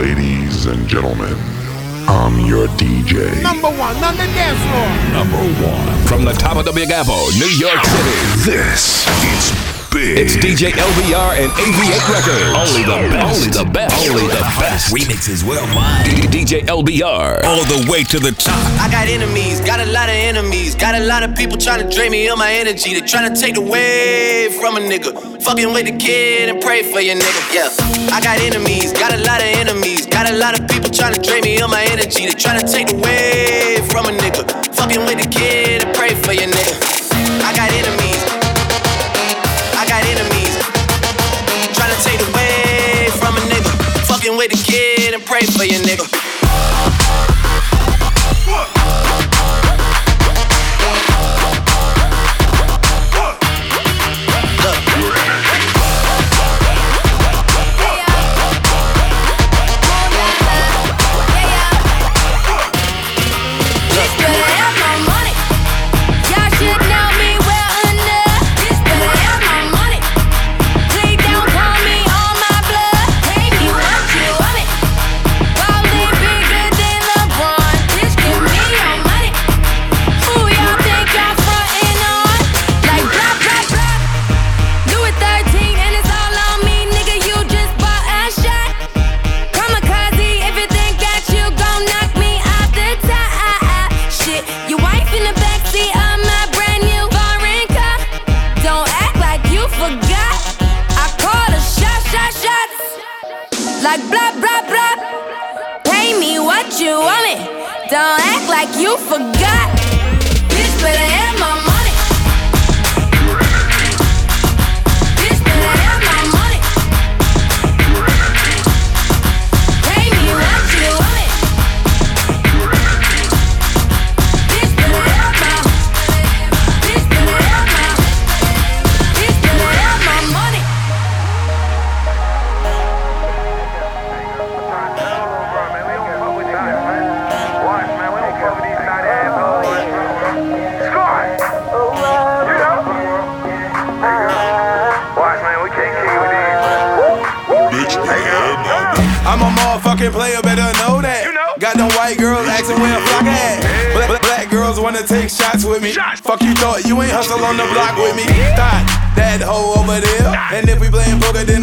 Ladies and gentlemen, I'm your DJ. Number one on the dance floor. Number one. From the top of the Big Apple, New York City. This is big. It's DJ LBR and AV8 Records. Only the best. Only the best. Only the best. Remixes worldwide. DJ LBR. All the way to the top. I got enemies, got a lot of enemies, got a lot of people trying to drain me of my energy. They trying to take away from a nigga. Fucking with the kid and pray for your nigga. Yeah, I got enemies, got a lot of enemies, got a lot of people trying to drain me of my energy. They trying to take away from a nigga. Fucking with the kid and pray for your nigga. I got enemies.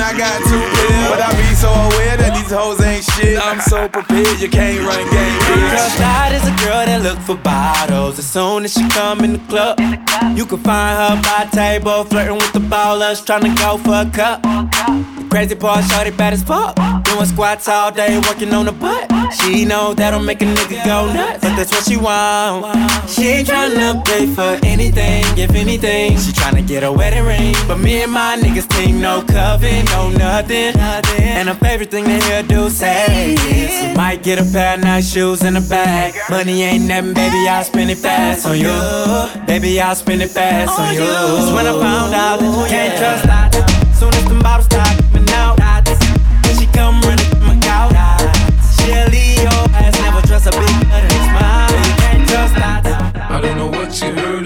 I got two pills. But I be so aware that these hoes ain't shit. I'm so prepared, you can't run game, bitch. Girl side is a girl that look for bottles. As soon as she come in the club, you can find her by table, flirting with the ballers, trying to go for a cup. The crazy part, shorty bad as fuck. Doing squats all day, working on the butt. She know that'll make a nigga go nuts, but that's what she want. She ain't tryna pay for anything, if anything. She tryna get a wedding ring, but me and my niggas team no coven, no nothing. And her favorite thing to hear do say is, we might get a pair of nice shoes in a bag. Money ain't nothing, baby, I'll spend it fast on you. Baby, I'll spend it fast on you. It's when I found out that you can't trust that. Soon as the bottles start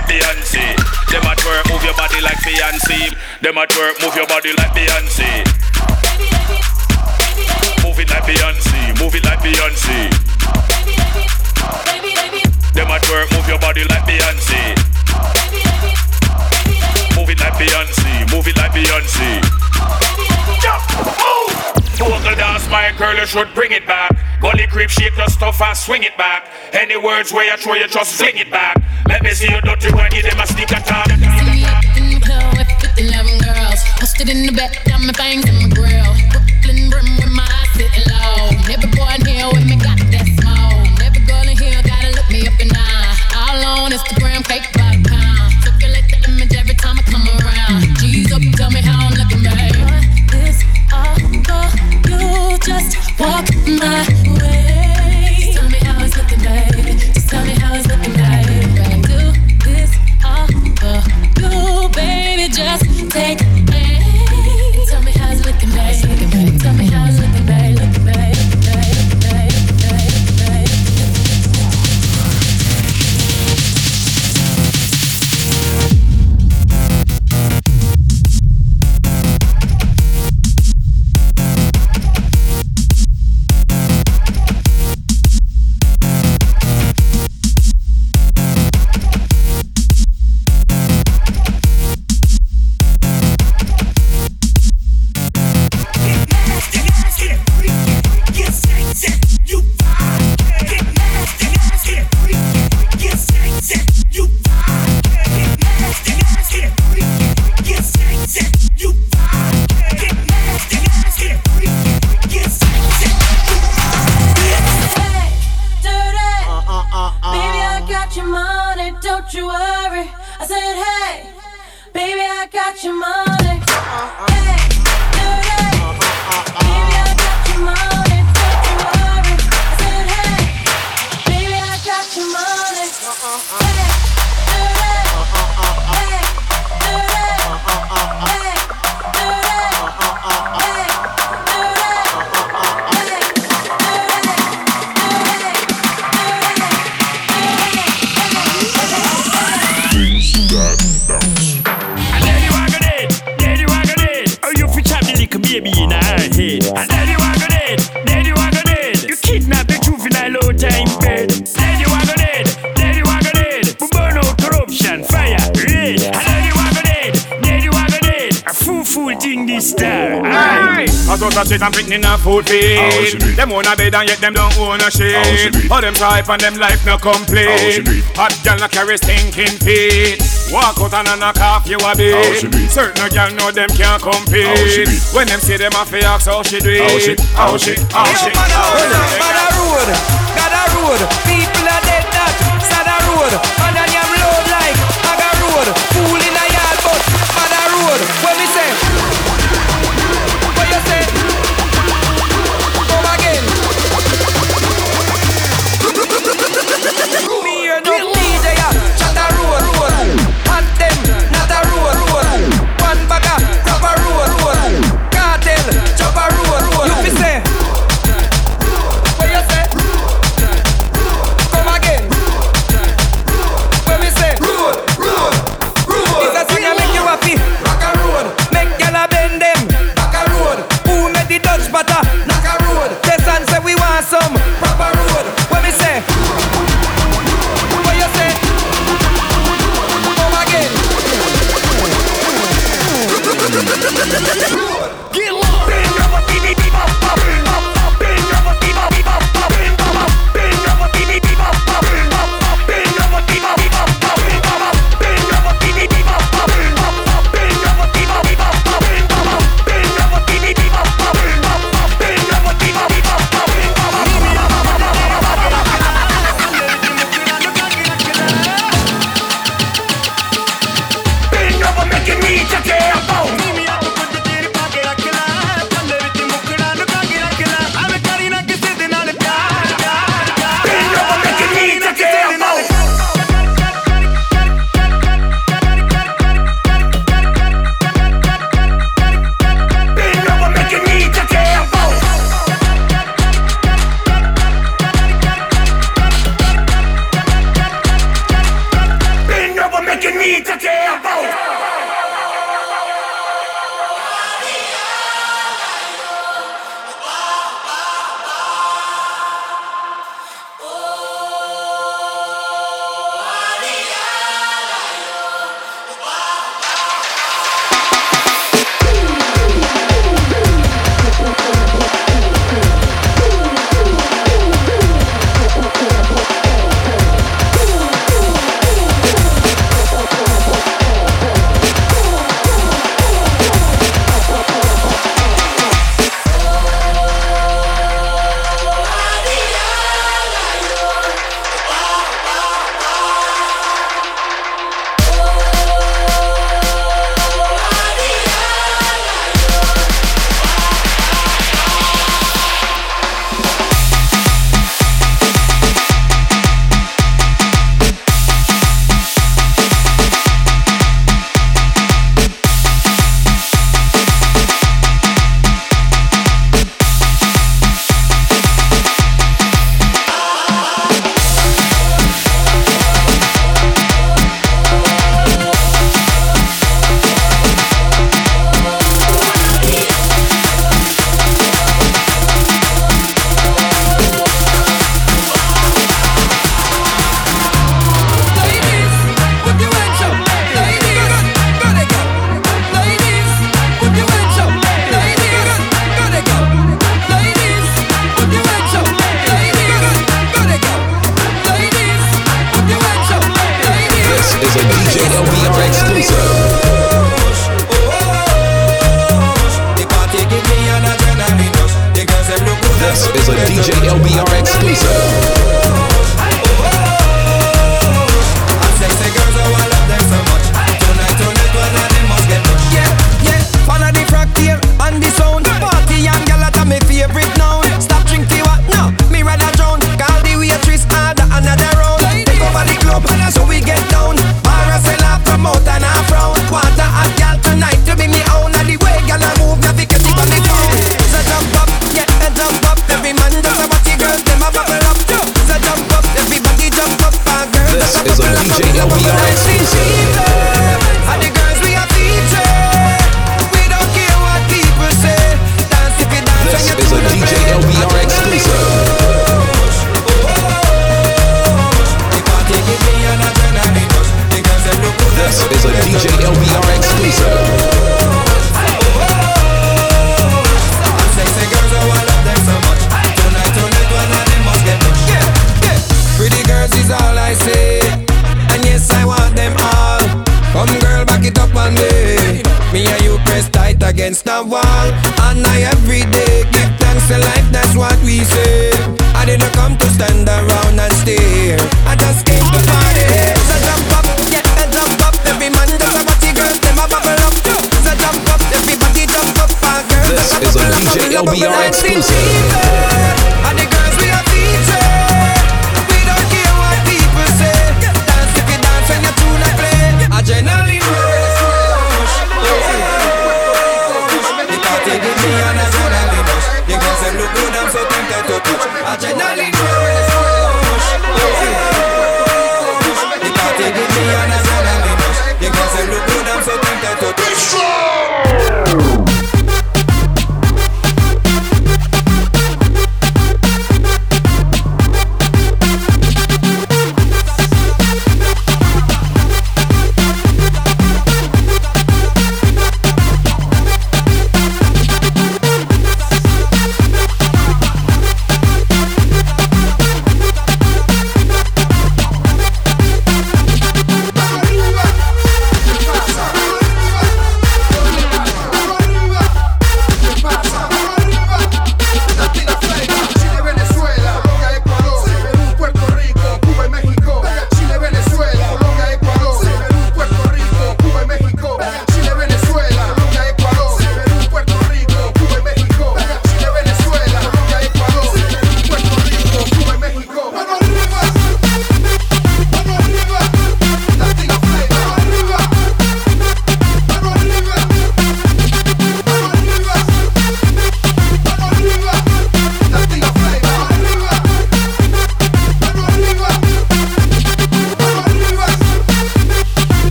like Beyonce. Them at work, move your body like Beyonce. Them at work, move your body like Beyonce. Move it like Beyonce, move it like Beyonce. Them at work, move your body like Beyonce. Move it like Beyonce, move it like Beyonce. Jump, my girl, you should bring it back. Gully creep, shake your stuff and swing it back. Any words where you throw, you just fling it back. Let me see you dirty one, give them a sneak attack. See me up in the club with 50, 11 girls. Posted in the back, got my fangs in my grill. Brooklyn brim just walk my way. Just Tell me how it's looking, baby. Just tell me how it's looking, baby. Do this all for you, baby. Just take aim. Got your money, don't you worry. I said, hey, baby, I got your money. Uh-uh. Hey, Aye. I thought I said I'm picking in a food feed. Them own a bed and yet them don't own a How shit. do? All them type and them life no complete. do it? Hot girl no carry stinking feet. Walk out and a knock off you a How bit. she do it? Certain girl know them can't compete. When them see them a fi ask how she do How she- it. how she- how she- how she- Man a road, got a road. People are dead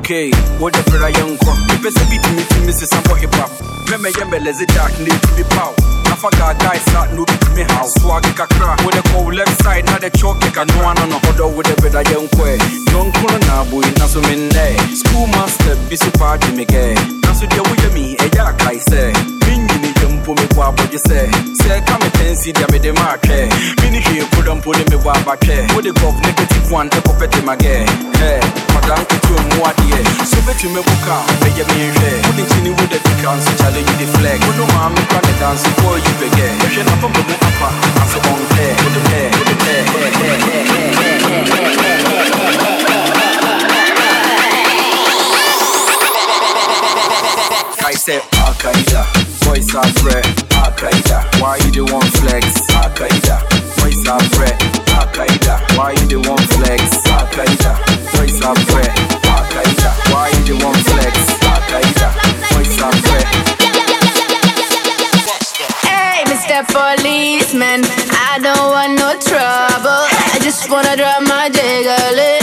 okay wode fra yɛnkɔ mepɛ sɛ bitumi tumi sesa bɔ hip hop. Mɛmɛ yɛ mbɛlɛze dark ne tumi pow. Nafa gaagae sa na obi tumi haw soage kakra wode kɔw left side na de chɔke ka no no ɔdɔ wode bɛda yɛnkɔɛ yɔnkono na aboi na so mennɛ school master bi so de me gɛ na so deɛ woyɛ mi ɛyɛ akae sɛ menyini yɛ mpo mebɔ abɔgye sɛ sɛ ka me pɛnsi deɛ mede ma atwɛ mene hwee kodɔ mpo ne mebɔ abatwɛ wode gɔf negative one ɛkɔpɛte magɛ ɛ ɔdan ketewa mu adeɛ so bɛtumi boka bɛyɛ meyɛhwɛ wode nkyini wode dika nso de flag wono maa mekra ne danse kɔɔ yi bɛgɛ hwɛ na mu apa aso ɔmpɛ wode pɛ wode pɛ I said Al-Qaeda, voice are threat, Al-Qaeda, why you the one flex? Al-Qaeda, voice are threat, Al-Qaeda, why you the one flex? Al-Qaeda, voice are threat, Al-Qaeda, why you the one flex? Al-Qaeda, voice are threat. Hey, Mr. Policeman, I don't want no trouble. I just wanna drop my jiggle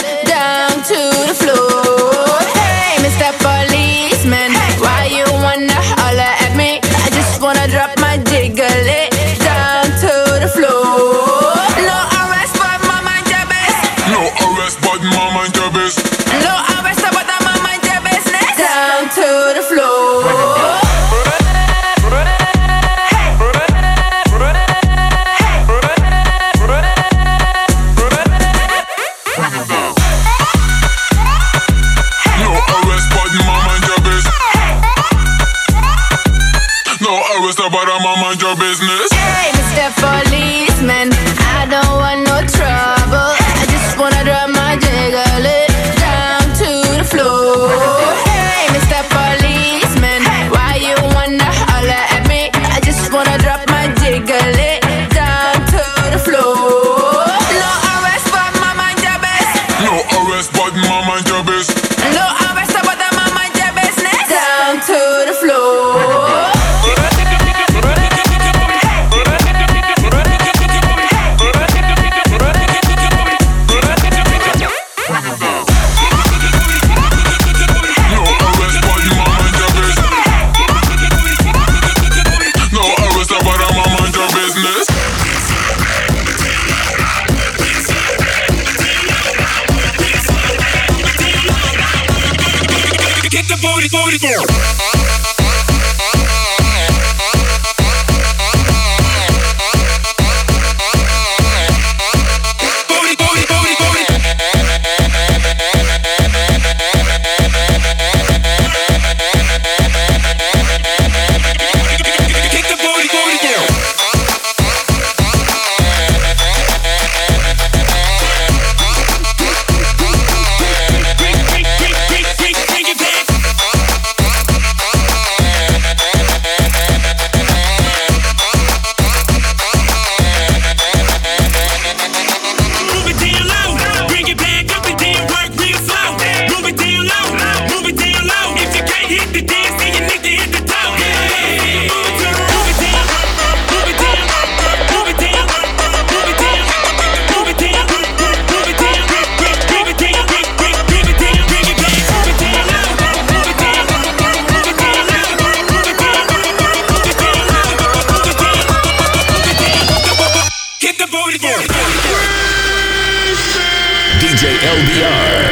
TLDR.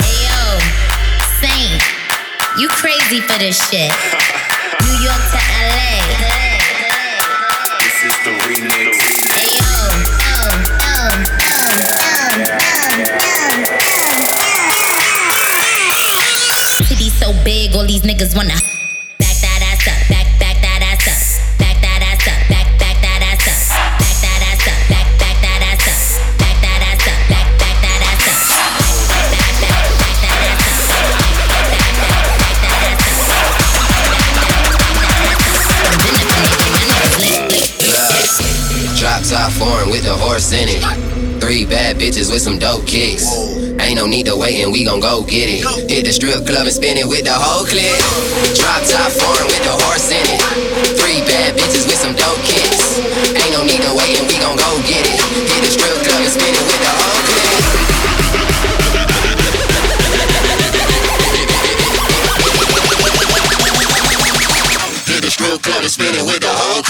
Ayo, Saint, you crazy for this shit. New York to LA. This is the remix. Ayo, oh, oh, oh, Titty so big, all these niggas wanna foreign with the horse in it. Three bad bitches with some dope kicks. Ain't no need to wait and we gon' go get it. Hit the strip club and spin it with the whole clip. Drop top foreign with the horse in it. Three bad bitches with some dope kicks. Ain't no need to wait and we gon' go get it. Hit the strip club and spin it with the whole clip. Strip club and spin it with the whole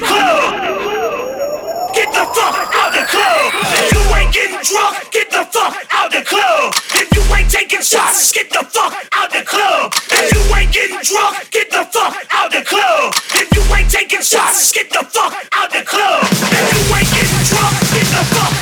the club. Get the fuck out the club. If you ain't getting drunk, get the fuck out the club. If you ain't taking shots, get the fuck out the club. If you ain't getting drunk, get the fuck out the club. If you ain't taking shots, get the fuck out the club. If you ain't getting drunk, get the fuck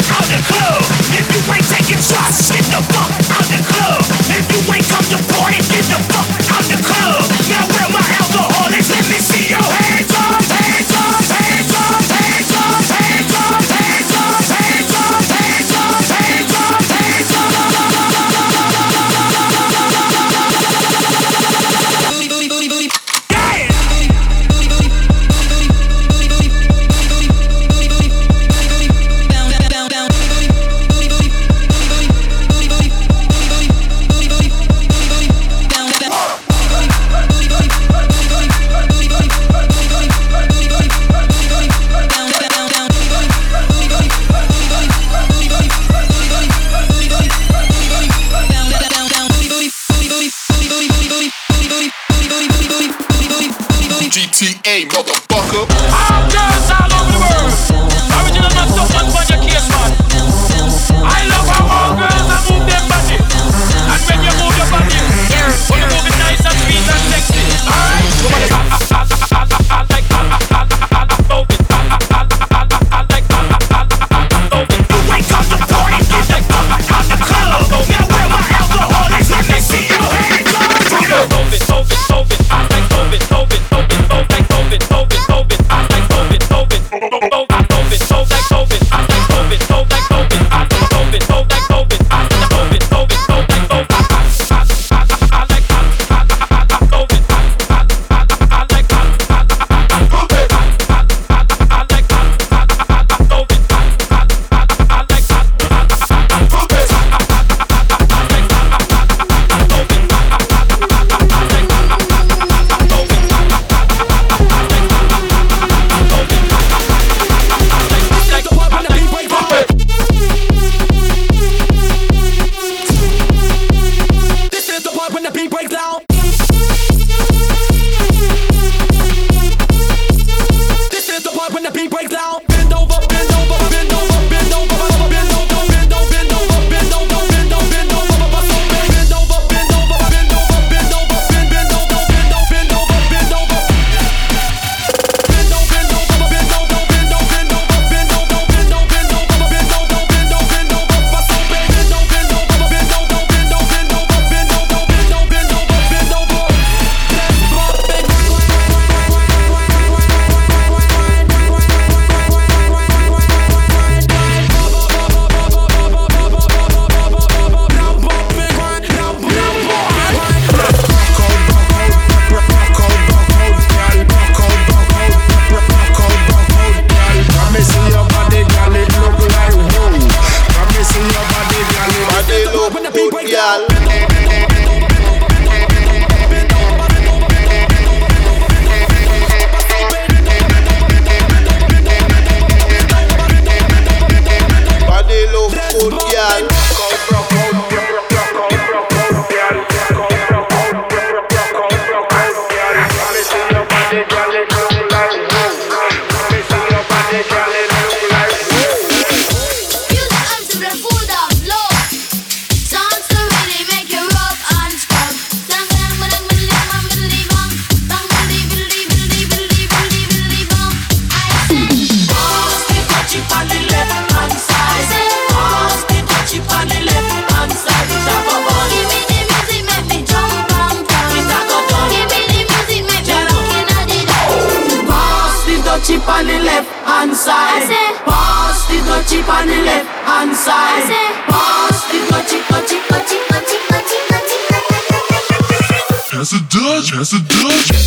Just a dodge.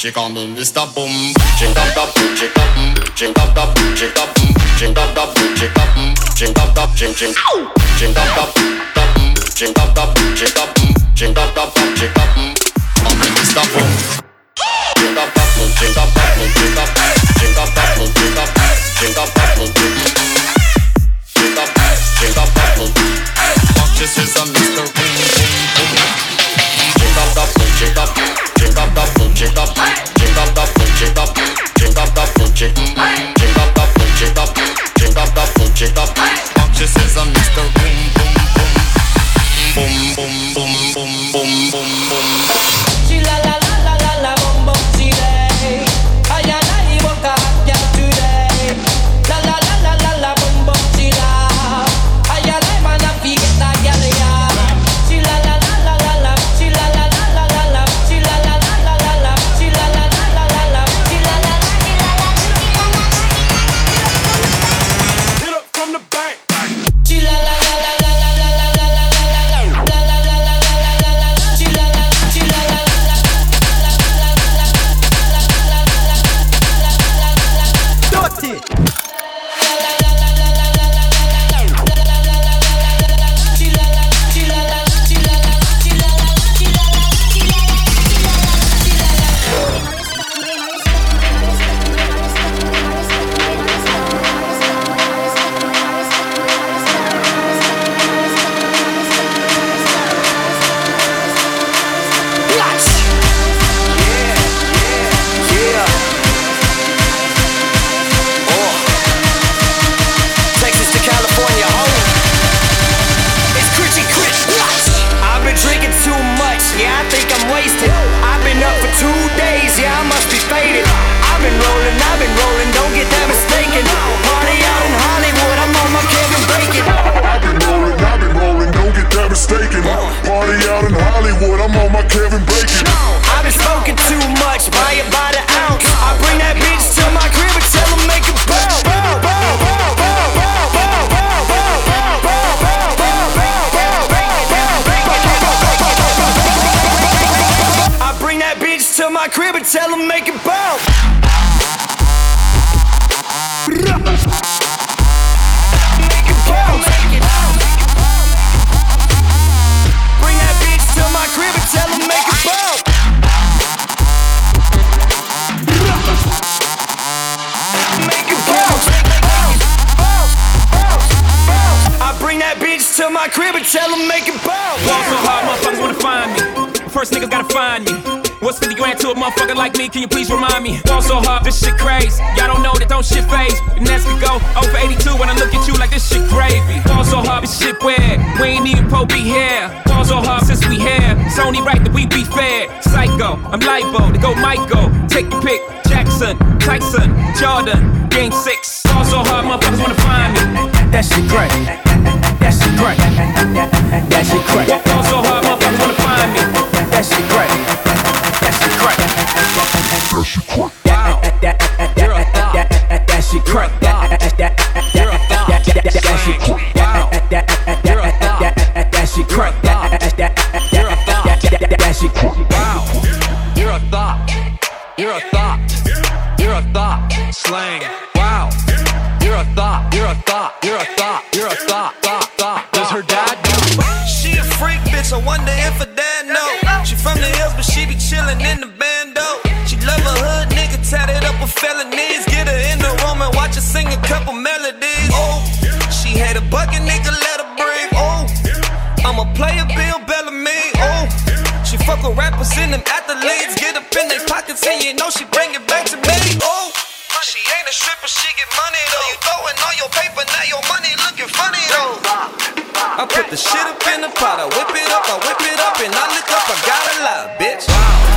She call me Mr. Boom. She dub dub, she dub, she dub dub, she dub, she dub dub, she dub, she dub dub, she she she dub dub, dub, she dub dub, she dub, she dub dub, she dub. Call me Mr. Boom. She dub dub, she dub dub, she dub, she dub dub, she dub, she dub dub, she dub, she dub dub. Fuck, this is a Mr. Boom boom, boom, boom, boom, boom, boom. She la la la. Find me. What's 50 grand to a motherfucker like me? Can you please remind me? Fall so hard, this shit crazy. Y'all don't know that don't shit phase. And that's could go over 82 when I look at you like this shit gravy. Fall so hard, this shit weird. We ain't even po be here. Fall so hard since we here. It's only right that we be fair. Psycho, I'm libo to go Michael. Take your pick. Jackson, Tyson, Jordan, Game 6. Fall so hard, motherfuckers wanna find me. That shit great. That shit great. That shit great. Fall so hard, motherfuckers wanna find me. That shit great. That shit great. That shit great. You're a thought. That shit great. You're a thought. That shit great. You're a thought. That shit great. You're a thought. That shit great. Wow. You're a thought. You're a thought. You're a thought. Slang. Wow. You're a thought. You're a thought. You're a thought. You're a thought. Thought. Thought. Does her dad know? She a freak bitch, I wonder if her dad know. She from the hills, but she be chillin' in the bando. She love a hood nigga tatted up with felonies. Get her in the room and watch her sing a couple melodies. Oh, she had a bucket nigga, let her breathe. Oh, I'm a player, Bill Bellamy. Oh, she fuck with rappers in them athletes. Get up in their pockets and you know she bring it back to me. Oh. She ain't a stripper, she get money though. You throwing all your paper, now your money looking funny though. I put the shit up in the pot, I whip it up, I whip it up, and I look up, I got a lot, bitch. You're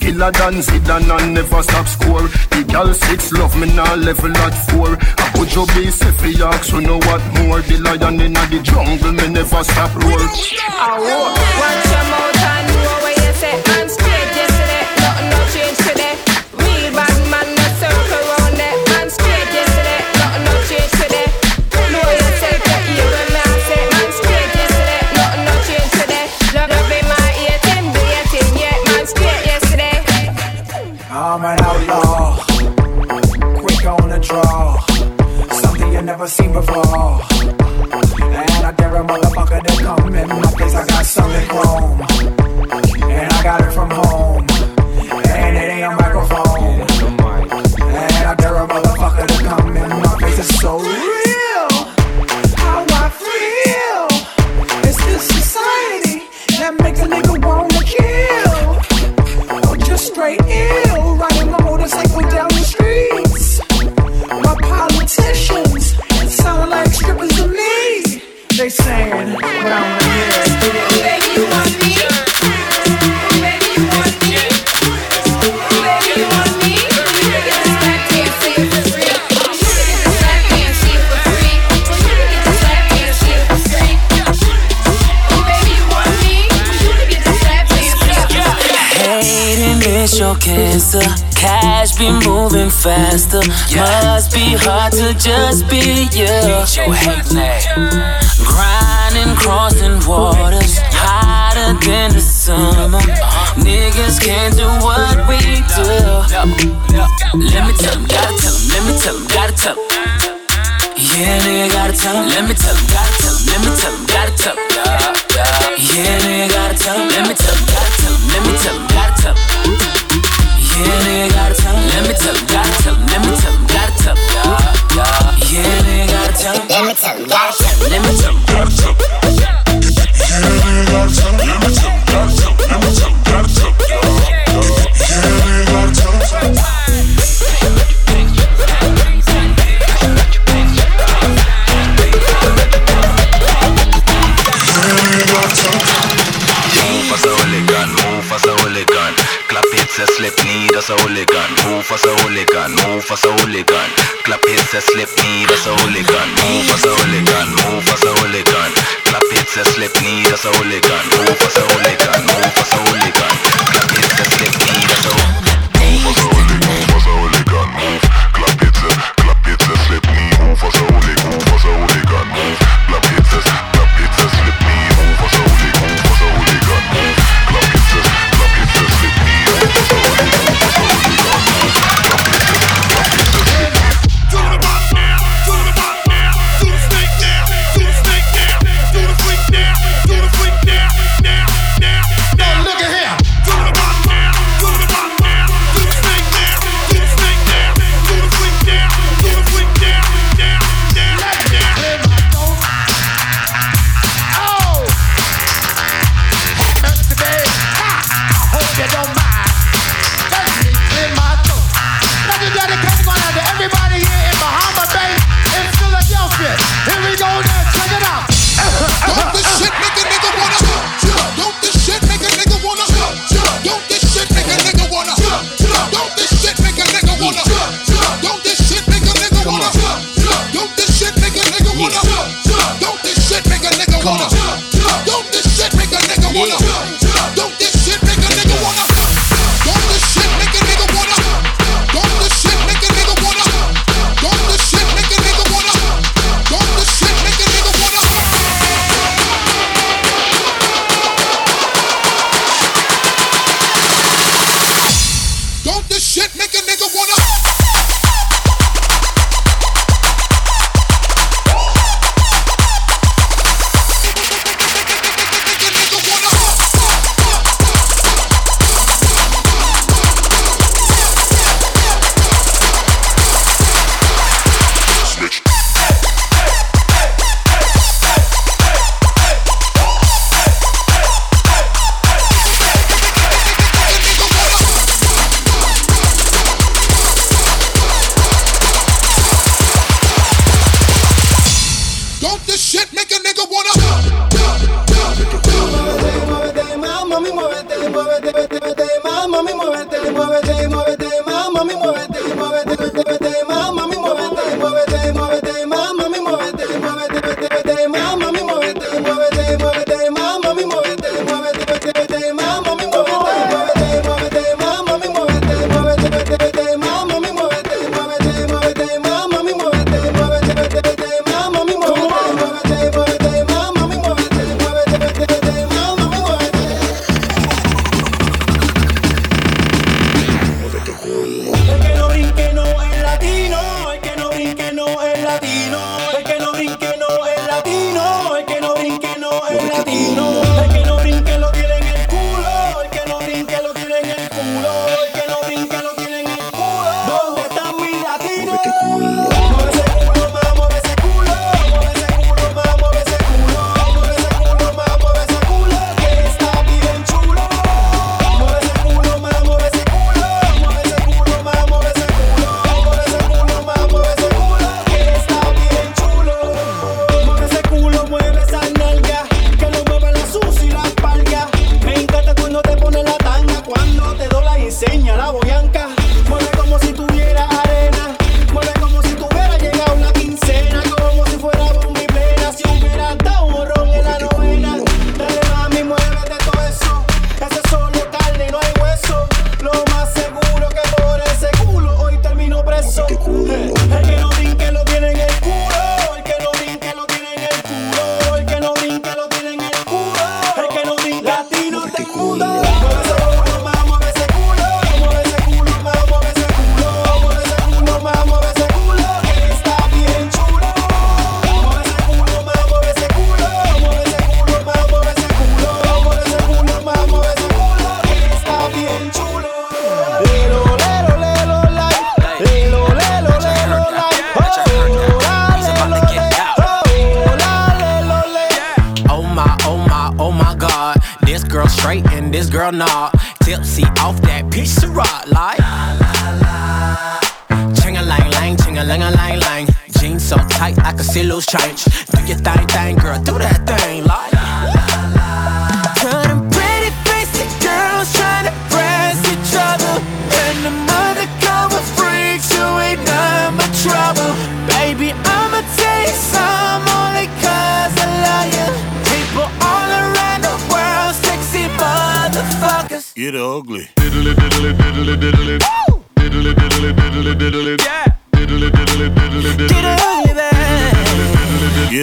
Skiller than Zidane and never stop score. The girl six love me now level at four. I put your base every yaks, so know what more. The lion in the jungle me never stop roar. Oh, watch your mouth and know where you say and see before. disaster. Cash be moving faster. Yeah. Must be hard to just be you. Grinding, crossing waters, hotter than the summer. Niggas can't do what we do. Let me tell them, gotta tell them, let me tell them, gotta tell them. Yeah, nigga, gotta tell them. Let me tell them, gotta tell them, let me tell them, gotta tell them. Yeah, nigga, gotta tell them.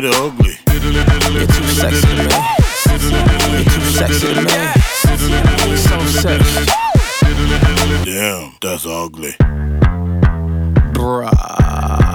get ugly. Too sexy to me. Too sexy to me. So sexy. Damn, that's ugly. Bruh.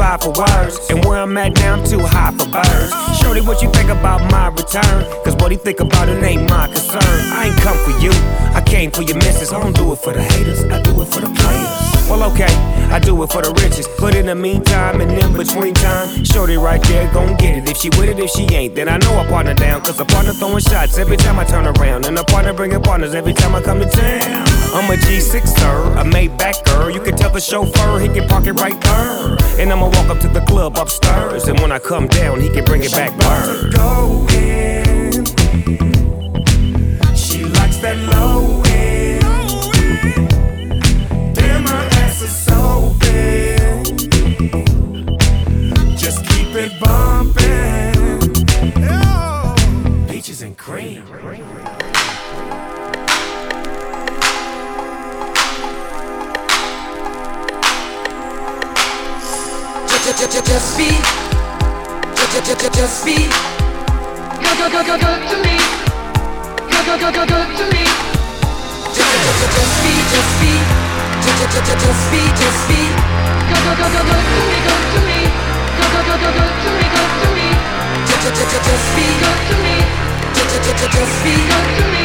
Slide for words. And where I'm at now, I'm too high for birds. Shorty, what you think about my return? Cause what he think about it ain't my concern. I ain't come for you, I came for your missus. I don't do it for the haters, I do it for the players. Well, okay, I do it for the riches. But in the meantime and in between time, Shorty right there gon' get it. If she with it, if she ain't, then I know I partner down. Cause a partner throwing shots every time I turn around. And a partner bringing partners every time I come to town. I'm a G6 sir, a Maybach girl. You can tell the chauffeur he can park it right there. And I'ma walk up to the club upstairs. And when I come down, he can bring it back bird. Go in. Just be Good, good, good, good, good to me. Good, good, good, good, good to me. Just, just, just, just be, just be. Just, just, just, just be, just be. Good, good, good, good, good to me, good to me. Good, good, good, good, good to me, good to me. Just, just, just, just be, good to me. Just, just, just, just be, good to me.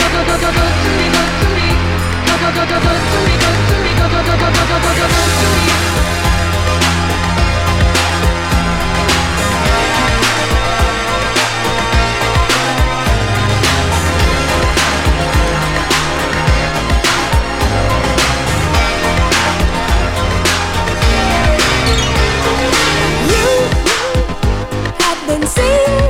Good, good, good, good to me, good to me. Good, good, good, good to me, good to me. Good, good, good, good, good to me. you had been seen.